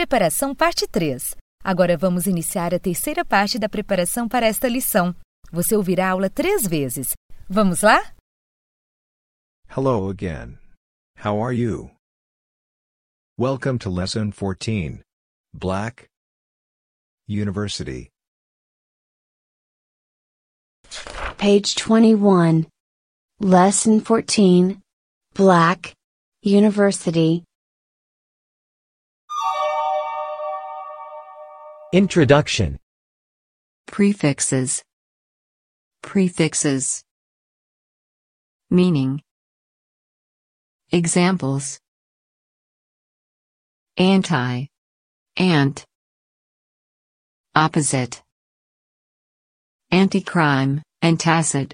Preparação Parte 3. Agora vamos iniciar a terceira parte da preparação para esta lição. Você ouvirá a aula três vezes. Vamos lá? Hello again. How are you? Welcome to Lesson 14. Black University. Page 21. Lesson 14. Black University. Introduction Prefixes. Prefixes. Meaning. Examples. Anti. Ant. Opposite. Anti-crime, antacid.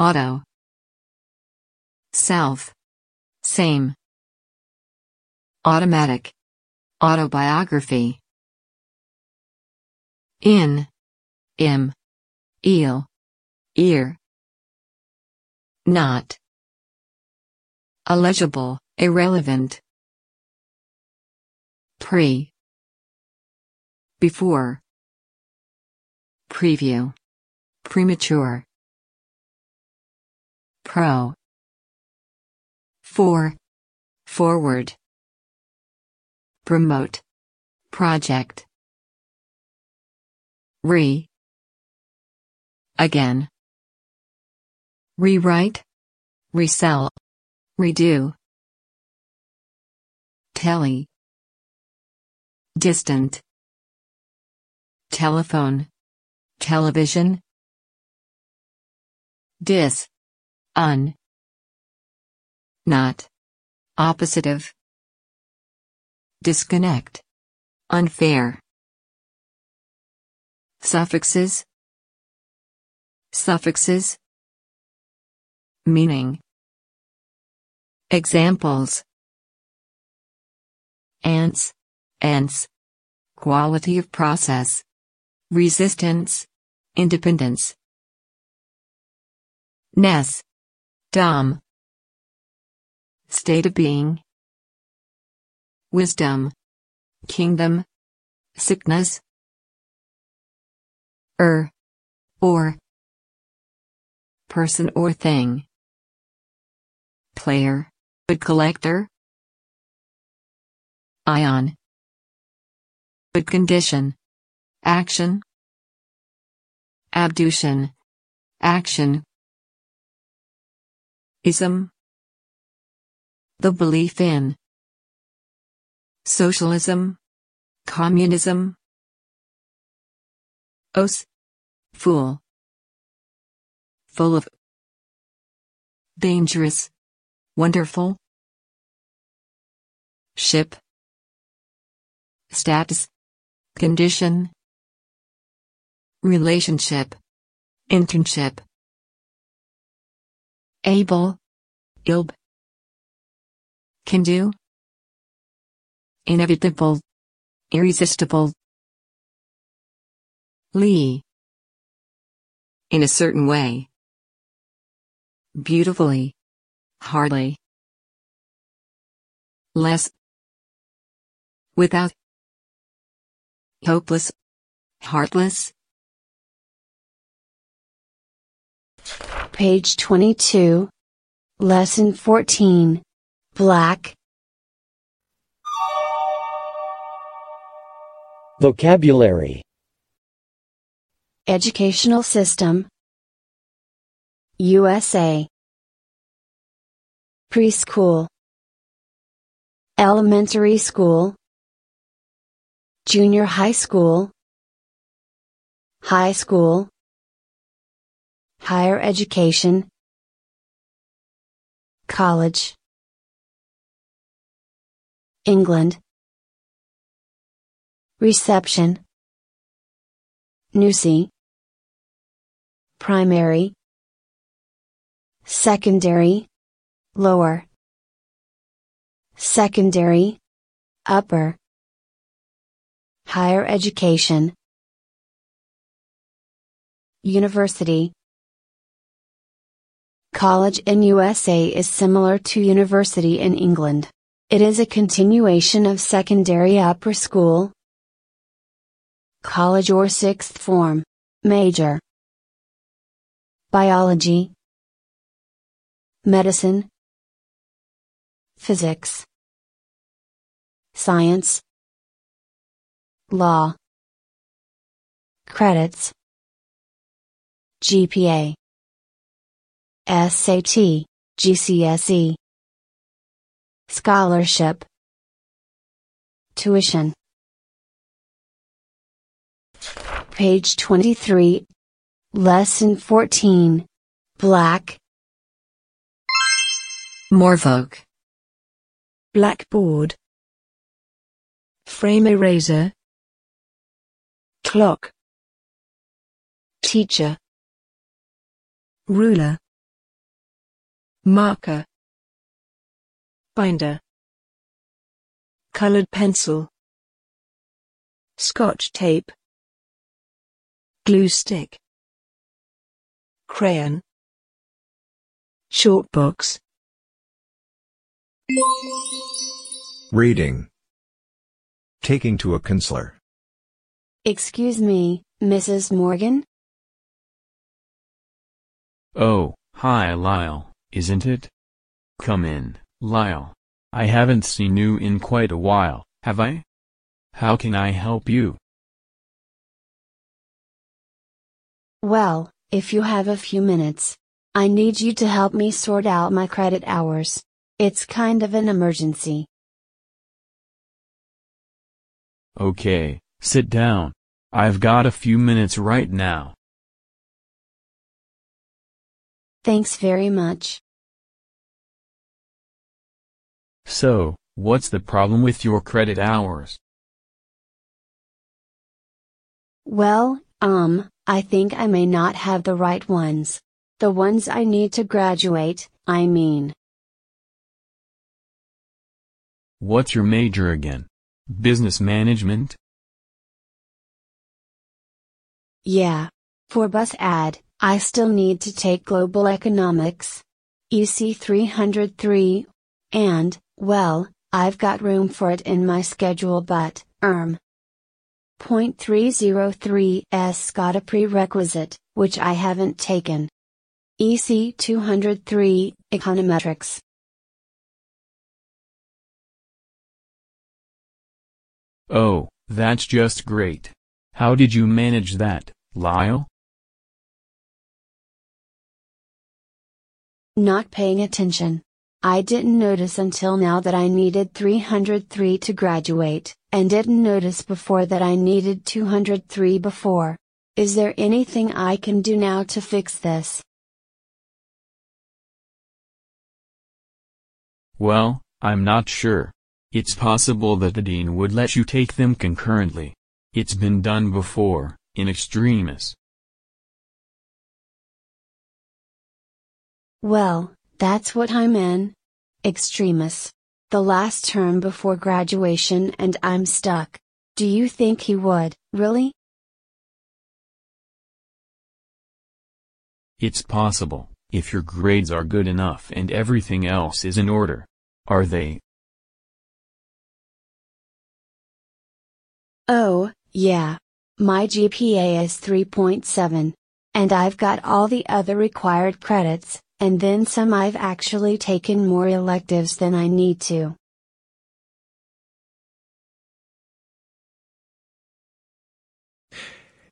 Auto. Self. Same. Automatic. Autobiography. In. Im. Eel. Ear. Not. Illegible, irrelevant. Pre. Before. Preview. Premature. Pro. For. Forward. Promote. Project. Re. Again. Rewrite. Resell. Redo. Telly. Distant. Telephone. Television. Dis. Un. Not. Oppositive. Disconnect. Unfair. Suffixes. Suffixes. Meaning. Examples. Ants. Ants. Quality of process. Resistance. Independence. Ness. Dom. State of being. Wisdom. Kingdom. Sickness. Er. Or. Person or thing. Player. Good collector. Ion. Good condition. Action. Abduction. Action. Ism. The belief in. Socialism. Communism. Os. Fool. Full of. Dangerous. Wonderful. Ship. Status. Condition. Relationship. Internship. Able. Ilb. Can do. Inevitable. Irresistible. Lee. In a certain way. Beautifully. Hardly. Less. Without. Hopeless. Heartless. Page 22. Lesson 14. Black. Vocabulary Educational System. USA. Preschool. Elementary school. Junior high school. High school. Higher education. College. England. Reception. Nusi. Primary. Secondary. Lower. Secondary. Upper. Higher education. University. College in USA is similar to university in England. It is a continuation of secondary upper school, college or sixth form. Major. Biology. Medicine. Physics. Science. Law. Credits. GPA SAT, GCSE Scholarship. Tuition Page 23 Lesson 14 Black. Morvoke. blackboard. Frame eraser. Clock. Teacher. Ruler. Marker. Binder. Colored pencil. Scotch tape glue stick crayon short box Reading. Taking to a counselor. Excuse me, Mrs. Morgan? Oh, hi Lyle, isn't it? Come in, Lyle. I haven't seen you in quite a while, have I? How can I help you? Well, if you have a few minutes, I need you to help me sort out my credit hours. It's kind of an emergency. Okay, sit down. I've got a few minutes right now. Thanks very much. So, what's the problem with your credit hours? Well, um, I think I may not have the right ones. The ones I need to graduate, I mean. What's your major again? Business management? Yeah. For bus ad, I still need to take global economics. EC 303. And, well, I've got room for it in my schedule but, erm. Point 303's got a prerequisite, which I haven't taken. EC 203, Econometrics. Oh, that's just great. How did you manage that, Lyle? Not paying attention. I didn't notice until now that I needed 303 to graduate, and didn't notice before that I needed 203 before. Is there anything I can do now to fix this? Well, I'm not sure. It's possible that the dean would let you take them concurrently. It's been done before, in extremis. Well, that's what I'm in. Extremis. The last term before graduation and I'm stuck. Do you think he would, really? It's possible, if your grades are good enough and everything else is in order. Are they? Oh, yeah. My GPA is 3.7. And I've got all the other required credits, and then some I've actually taken more electives than I need to.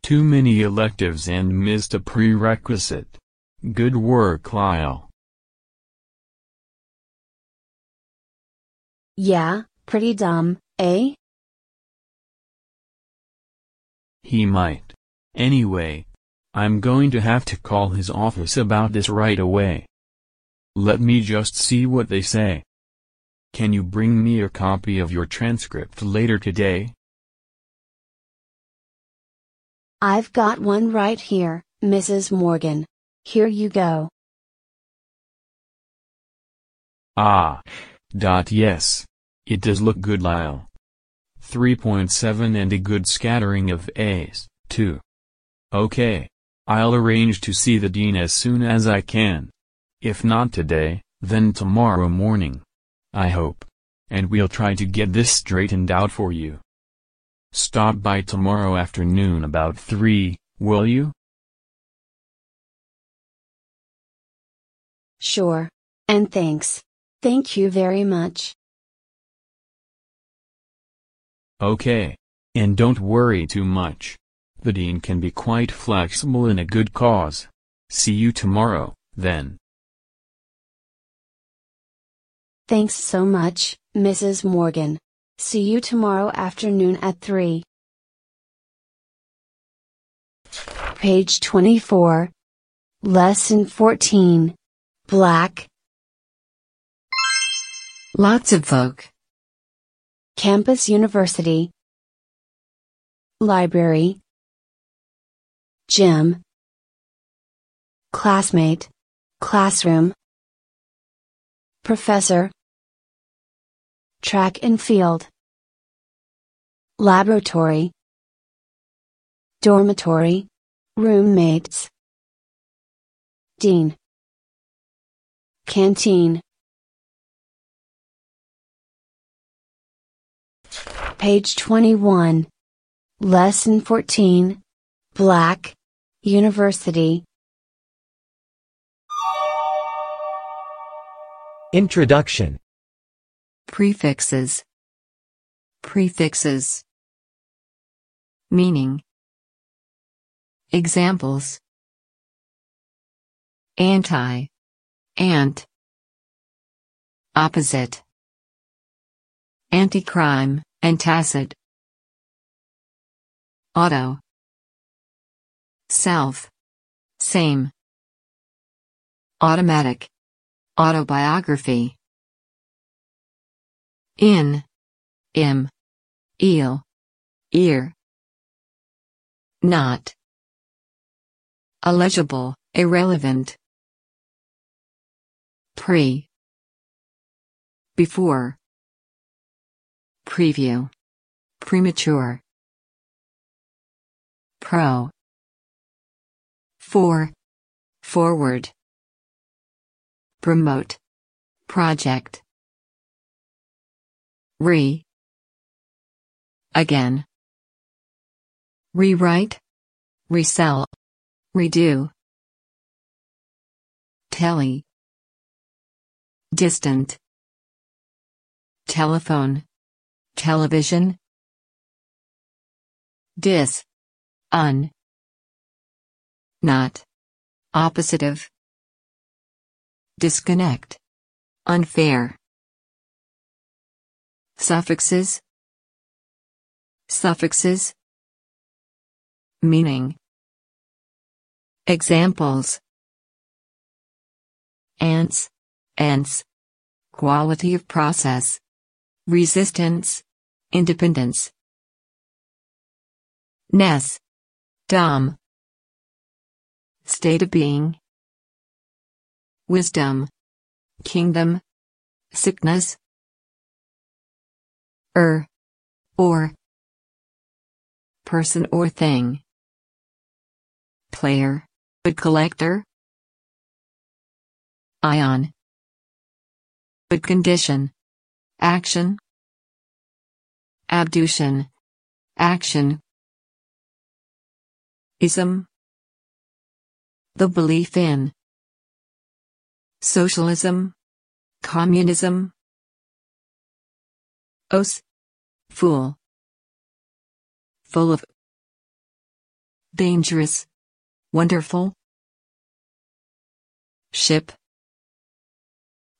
Too many electives and missed a prerequisite. Good work Lyle. Yeah, pretty dumb, eh? He might. Anyway, I'm going to have to call his office about this right away. Let me just see what they say. Can you bring me a copy of your transcript later today? I've got one right here, Mrs. Morgan. Here you go. Ah. Dot yes. It does look good Lyle. 3.7 and a good scattering of A's, too. Okay. I'll arrange to see the dean as soon as I can. If not today, then tomorrow morning. I hope. and we'll try to get this straightened out for you. Stop by tomorrow afternoon about 3, will you? Sure. And thanks. Thank you very much. Okay. And don't worry too much. The dean can be quite flexible in a good cause. See you tomorrow, then. Thanks so much, Mrs. Morgan. See you tomorrow afternoon at 3. Page 24. Lesson 14. Black. Lots of folk. Campus University. Library. Gym. Classmate. Classroom. Professor. Track and field. Laboratory. Dormitory. Roommates. Dean. Canteen. Page 21. Lesson 14. Black. University. Introduction Prefixes. Prefixes. Meaning. Examples. Anti. Ant. Opposite. Anti-crime, antacid. Auto. Self. Same. Automatic. Autobiography. In. Im. Eel. Ear. Not. Illegible, irrelevant. Pre. Before. Preview. Premature. Pro. For. Forward. Promote. Project. Re. Again. Rewrite. Resell. Redo. Telly. Distant. Telephone. Television. Dis. Un. Not. Oppositive. Disconnect. Unfair. Suffixes. Suffixes. Meaning. Examples. Ants. Ants. Quality of process. Resistance. Independence. Ness. Dom. State of being. Wisdom. Kingdom. Sickness. Er. Or. Person or thing. Player. But collector. Ion. But condition. Action. Abduction. Action. Ism. The belief in. Socialism. Communism. Os. Fool. Full of. Dangerous. Wonderful. Ship.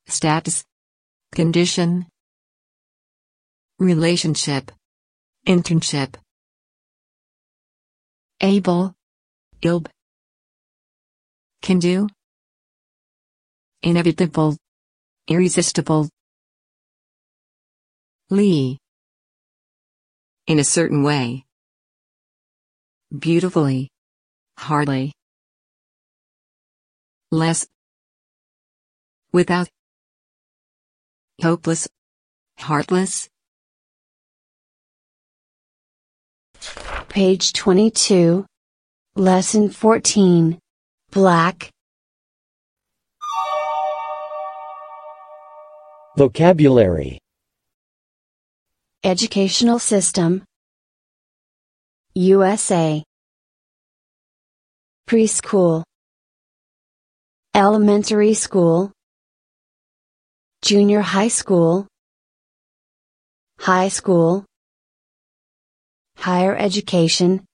Status. Condition. Relationship. Internship. Able. Ilb. Can do. Inevitable. Irresistible. Lee. In a certain way. Beautifully. Hardly. Less. Without. Hopeless. Heartless. Page 22. Lesson 14. Black. Vocabulary. Educational system. USA Preschool. Elementary school. Junior high school. High school. Higher education.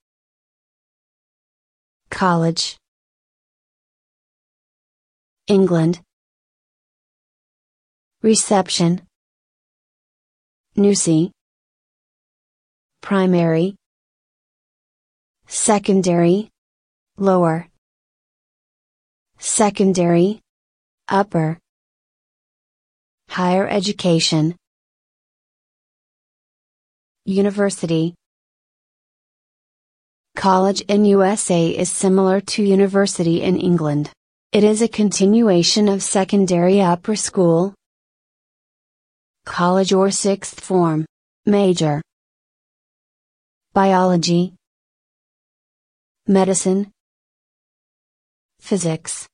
College England. Reception. NUSI Primary. Secondary. Lower. Secondary. Upper. Higher education. University. College in USA is similar to university in England. It is a continuation of secondary upper school, college or sixth form, major, biology, medicine, physics,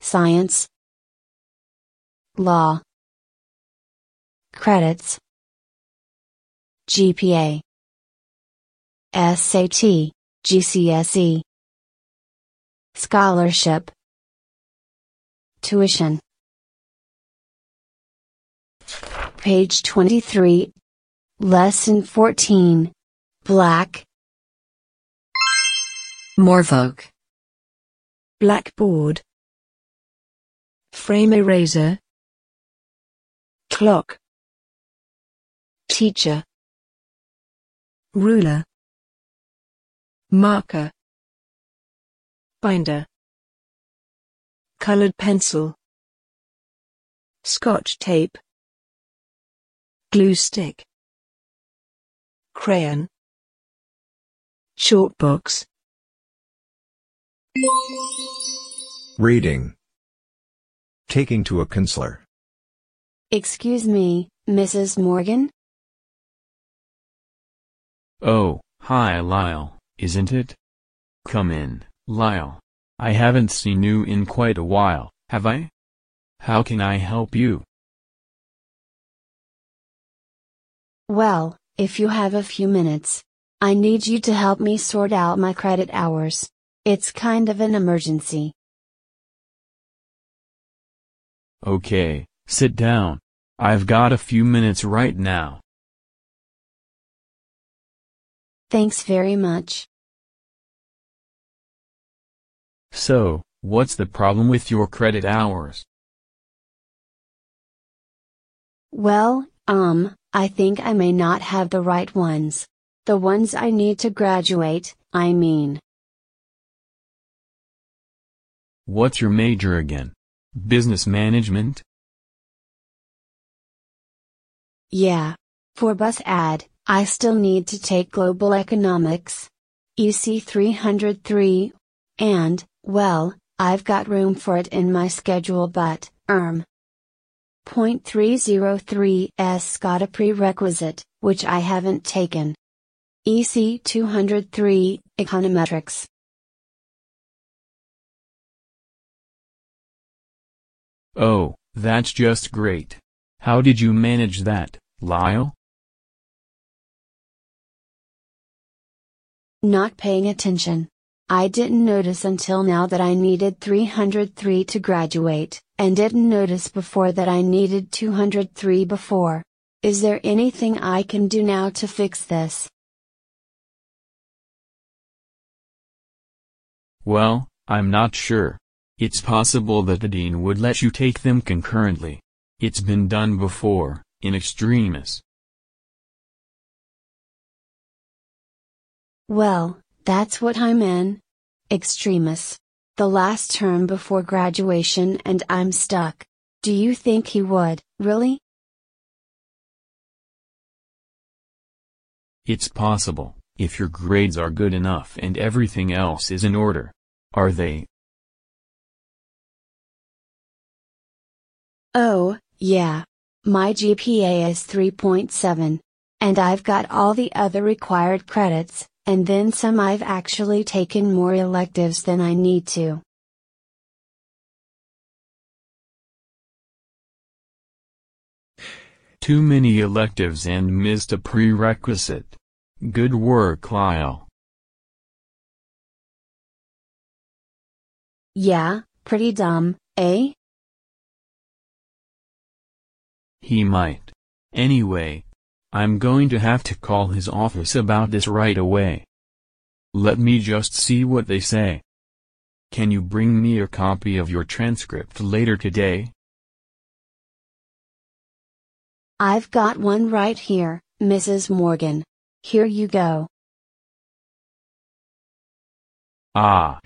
science, law, credits, GPA, SAT, GCSE, scholarship, tuition. Page 23. Lesson 14. Black. Morvoke. Blackboard. Frame eraser. Clock. Teacher. Ruler. Marker. Binder. Colored pencil. Scotch tape. Glue stick. Crayon. Short box. Reading. Taking to a counselor. Excuse me, Mrs. Morgan? Oh, hi Lyle, isn't it? Come in, Lyle. I haven't seen you in quite a while, have I? How can I help you? Well, if you have a few minutes. I need you to help me sort out my credit hours. It's kind of an emergency. Okay, sit down. I've got a few minutes right now. Thanks very much. So, what's the problem with your credit hours? Well, um, I think I may not have the right ones. The ones I need to graduate, I mean. What's your major again? Business management? Yeah. For bus ad, I still need to take global economics. EC 303. And, well, I've got room for it in my schedule but, erm. Point 303's got a prerequisite, which I haven't taken. EC 203, Econometrics. Oh, that's just great. How did you manage that, Lyle? Not paying attention. I didn't notice until now that I needed 303 to graduate, and didn't notice before that I needed 203 before. Is there anything I can do now to fix this? Well, I'm not sure. It's possible that the dean would let you take them concurrently. It's been done before, in extremis. Well, that's what I'm in. Extremis. The last term before graduation and I'm stuck. Do you think he would, really? It's possible, if your grades are good enough and everything else is in order. Are they? Oh, yeah. My GPA is 3.7. And I've got all the other required credits, and then some I've actually taken more electives than I need to. Too many electives and missed a prerequisite. Good work Lyle. Yeah, pretty dumb, eh? He might. Anyway, I'm going to have to call his office about this right away. Let me just see what they say. Can you bring me a copy of your transcript later today? I've got one right here, Mrs. Morgan. Here you go. Ah.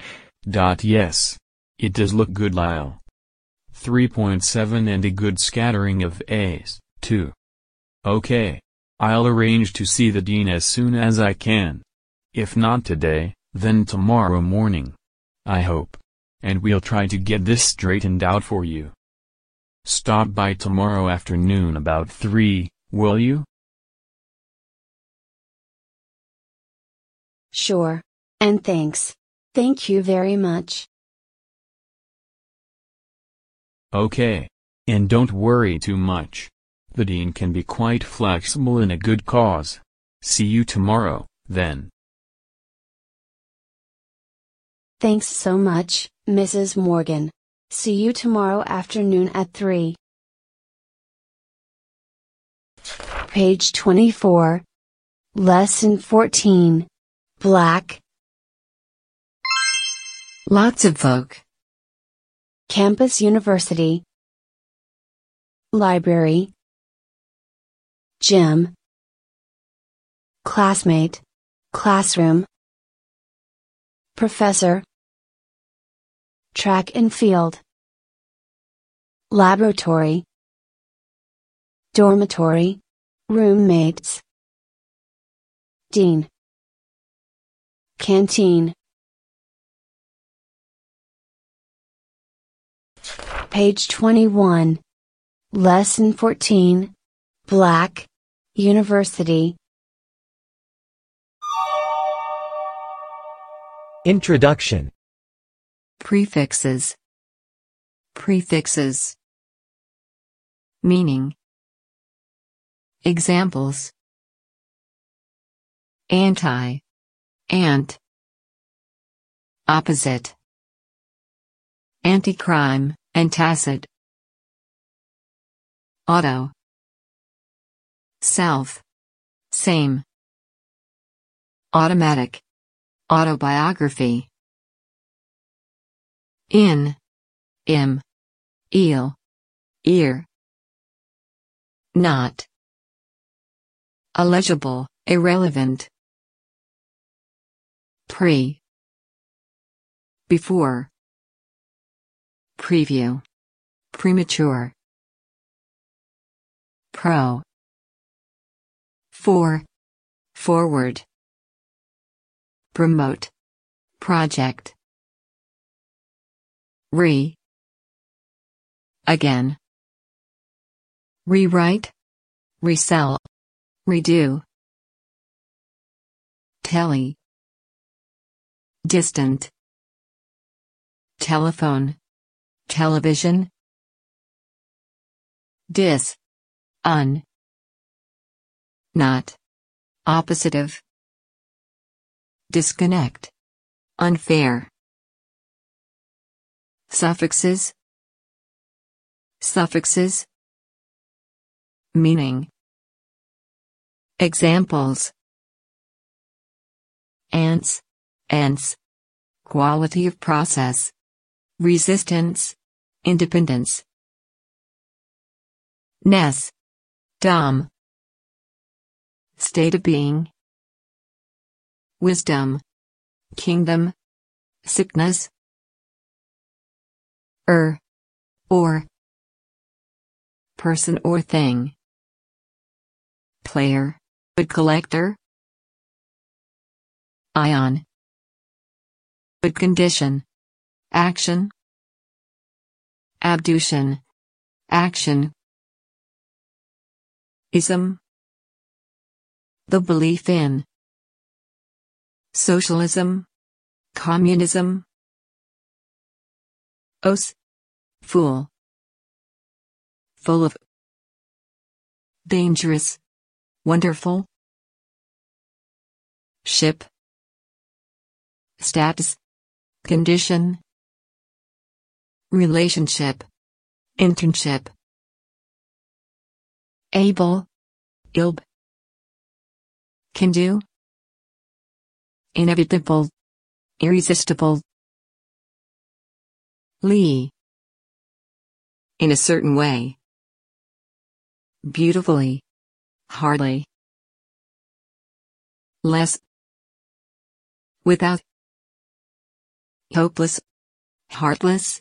Dot yes. It does look good Lyle. 3.7 and a good scattering of A's, too. Okay. I'll arrange to see the dean as soon as I can. If not today, then tomorrow morning. I hope. And we'll try to get this straightened out for you. Stop by tomorrow afternoon about 3, will you? Sure. And thanks. Thank you very much. Okay. And don't worry too much. The dean can be quite flexible in a good cause. See you tomorrow, then. Thanks so much, Mrs. Morgan. See you tomorrow afternoon at 3. Page 24. Lesson 14. Black. Lots of folk. Campus University. Library. Gym. Classmate. Classroom. Professor. Track and field. Laboratory. Dormitory. Roommates. Dean. Canteen. Page 21. Lesson 14. Black. University. Introduction Prefixes. Prefixes. Meaning. Examples. Anti. Ant. Opposite. Anti-crime, antacid. Auto. Self. Same. Automatic. Autobiography. In. Im. Eel. Ear. Not. Illegible, irrelevant. Pre. Before. Preview. Premature. Pro. For. Forward. Promote. Project. Re. Again. Rewrite. Resell. Redo. Telly. Distant. Telephone. Television. Dis. Un. Not. Opposite of. Disconnect. Unfair. Suffixes. Suffixes. Meaning. Examples. Ants. Ants. Quality of process. Resistance. Independence. Ness. Dom. State of being. Wisdom. Kingdom. Sickness. Er. Or. Person or thing. Player. But collector. Ion. But condition. Action. Abduction. Action. Ism. The belief in. Socialism. Communism. Os. Fool. Full of. dangerous, wonderful, ship, status, condition, relationship, internship, able, ilb, can do, inevitable, irresistible, Lee. In a certain way. Beautifully. Hardly. Less. Without. Hopeless. Heartless.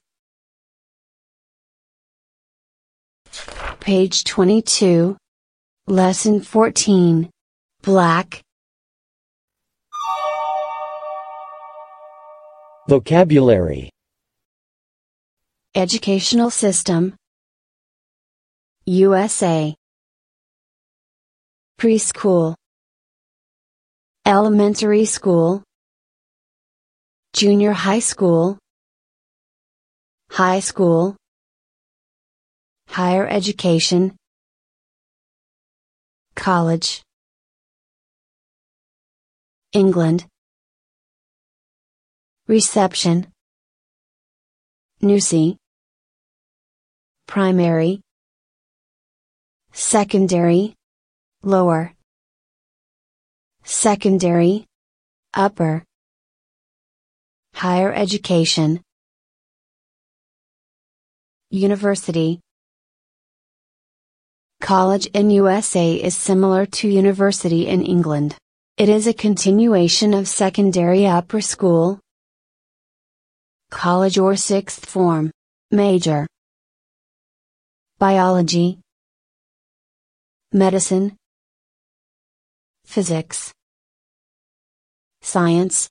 Page 22. Lesson 14. Black. Vocabulary. Educational System. USA Preschool. Elementary School. Junior High School. High School. Higher Education. College England. Reception. Newsy primary, secondary, lower, secondary, upper, higher education, university. College in USA is similar to university in England. It is a continuation of secondary upper school, college or sixth form, major. Biology, medicine, physics, science,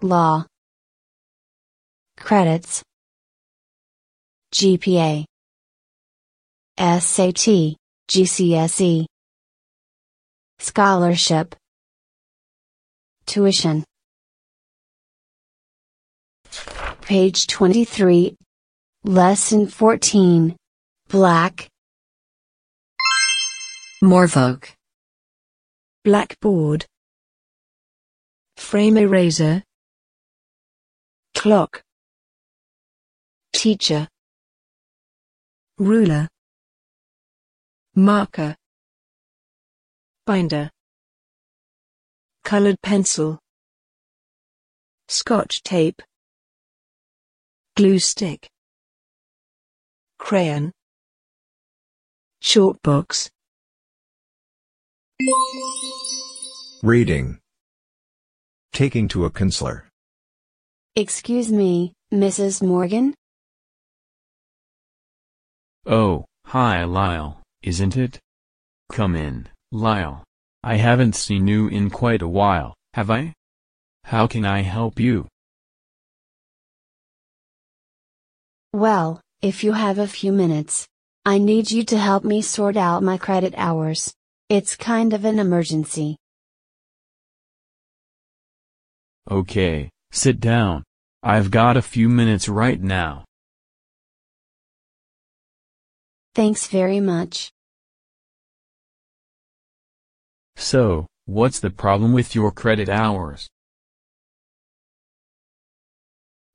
law, credits, GPA, SAT, GCSE, scholarship, tuition. Page 23 Lesson 14 Black. Morvoke Blackboard. Frame eraser. Clock. Teacher. Ruler. Marker Binder Colored pencil Scotch tape Glue stick crayon chalk box Reading. Taking to a counselor. Excuse me, Mrs. Morgan? Oh, hi Lyle, isn't it? Come in, Lyle. I haven't seen you in quite a while, have I? How can I help you? Well, if you have a few minutes, I need you to help me sort out my credit hours. It's kind of an emergency. Okay, sit down. I've got a few minutes right now. Thanks very much. So, what's the problem with your credit hours?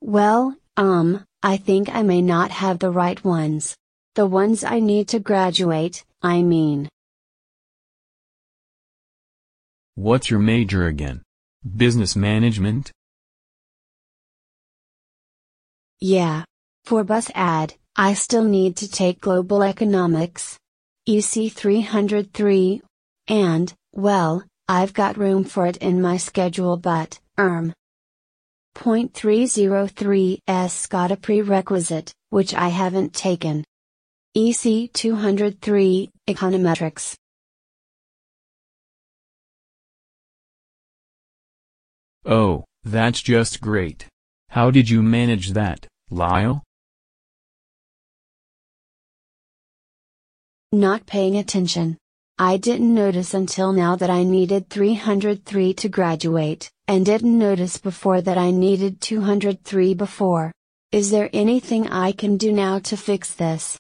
Well, um, I think I may not have the right ones. The ones I need to graduate, I mean. What's your major again? Business management? Yeah. For bus ad, I still need to take global economics. EC 303. And, well, I've got room for it in my schedule but, erm, Point 303's got a prerequisite, which I haven't taken. EC 203, Econometrics. Oh, that's just great. How did you manage that, Lyle? Not paying attention. I didn't notice until now that I needed 303 to graduate, and didn't notice before that I needed 203 before. Is there anything I can do now to fix this?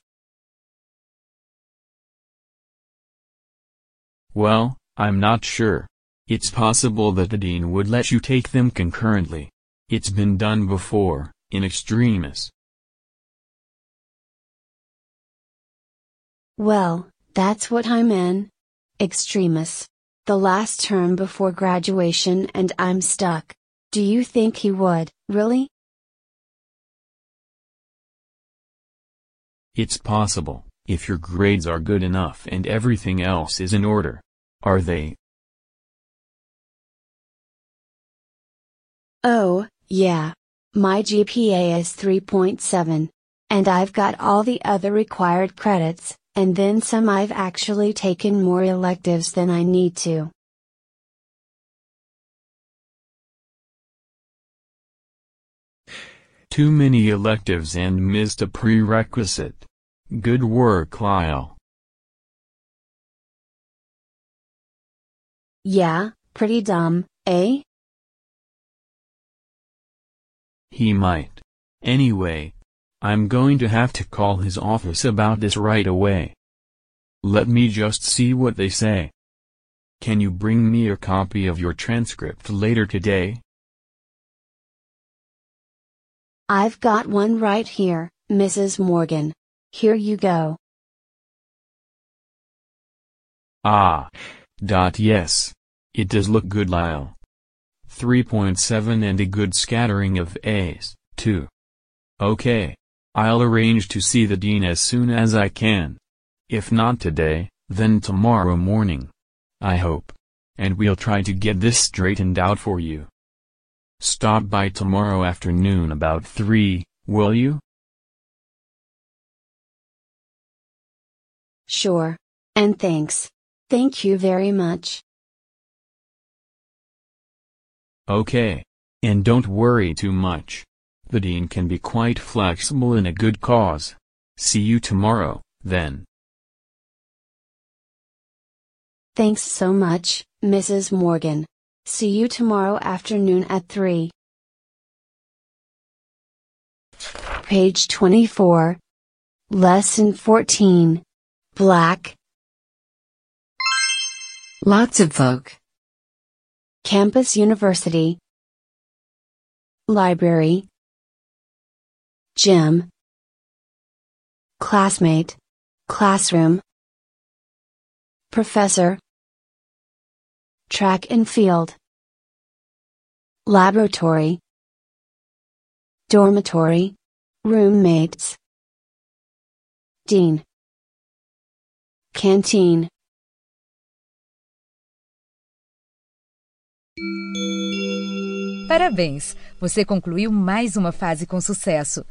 Well, I'm not sure. It's possible that the dean would let you take them concurrently. It's been done before, in extremis. Well, that's what I'm in. Extremis. The last term before graduation and I'm stuck. Do you think he would, really? It's possible, if your grades are good enough and everything else is in order. Are they? Oh, yeah. My GPA is 3.7. And I've got all the other required credits, and then some I've actually taken more electives than I need to. Too many electives and missed a prerequisite. Good work Lyle. Yeah, pretty dumb, eh? He might. Anyway, I'm going to have to call his office about this right away. Let me just see what they say. Can you bring me a copy of your transcript later today? I've got one right here, Mrs. Morgan. Here you go. Ah. Dot yes. It does look good Lyle. 3.7 and a good scattering of A's, too. Okay. I'll arrange to see the dean as soon as I can. If not today, then tomorrow morning. I hope. And we'll try to get this straightened out for you. Stop by tomorrow afternoon about 3, will you? Sure. And thanks. Thank you very much. Okay. And don't worry too much. The dean can be quite flexible in a good cause. See you tomorrow, then. Thanks so much, Mrs. Morgan. See you tomorrow afternoon at 3. Page 24. Lesson 14. Black. Lots of folk. Campus University. Library. Gym. Classmate. Classroom. Professor. Track and field. Laboratory. Dormitory. Roommates. Dean. Canteen. Parabéns! Você concluiu mais uma fase com sucesso.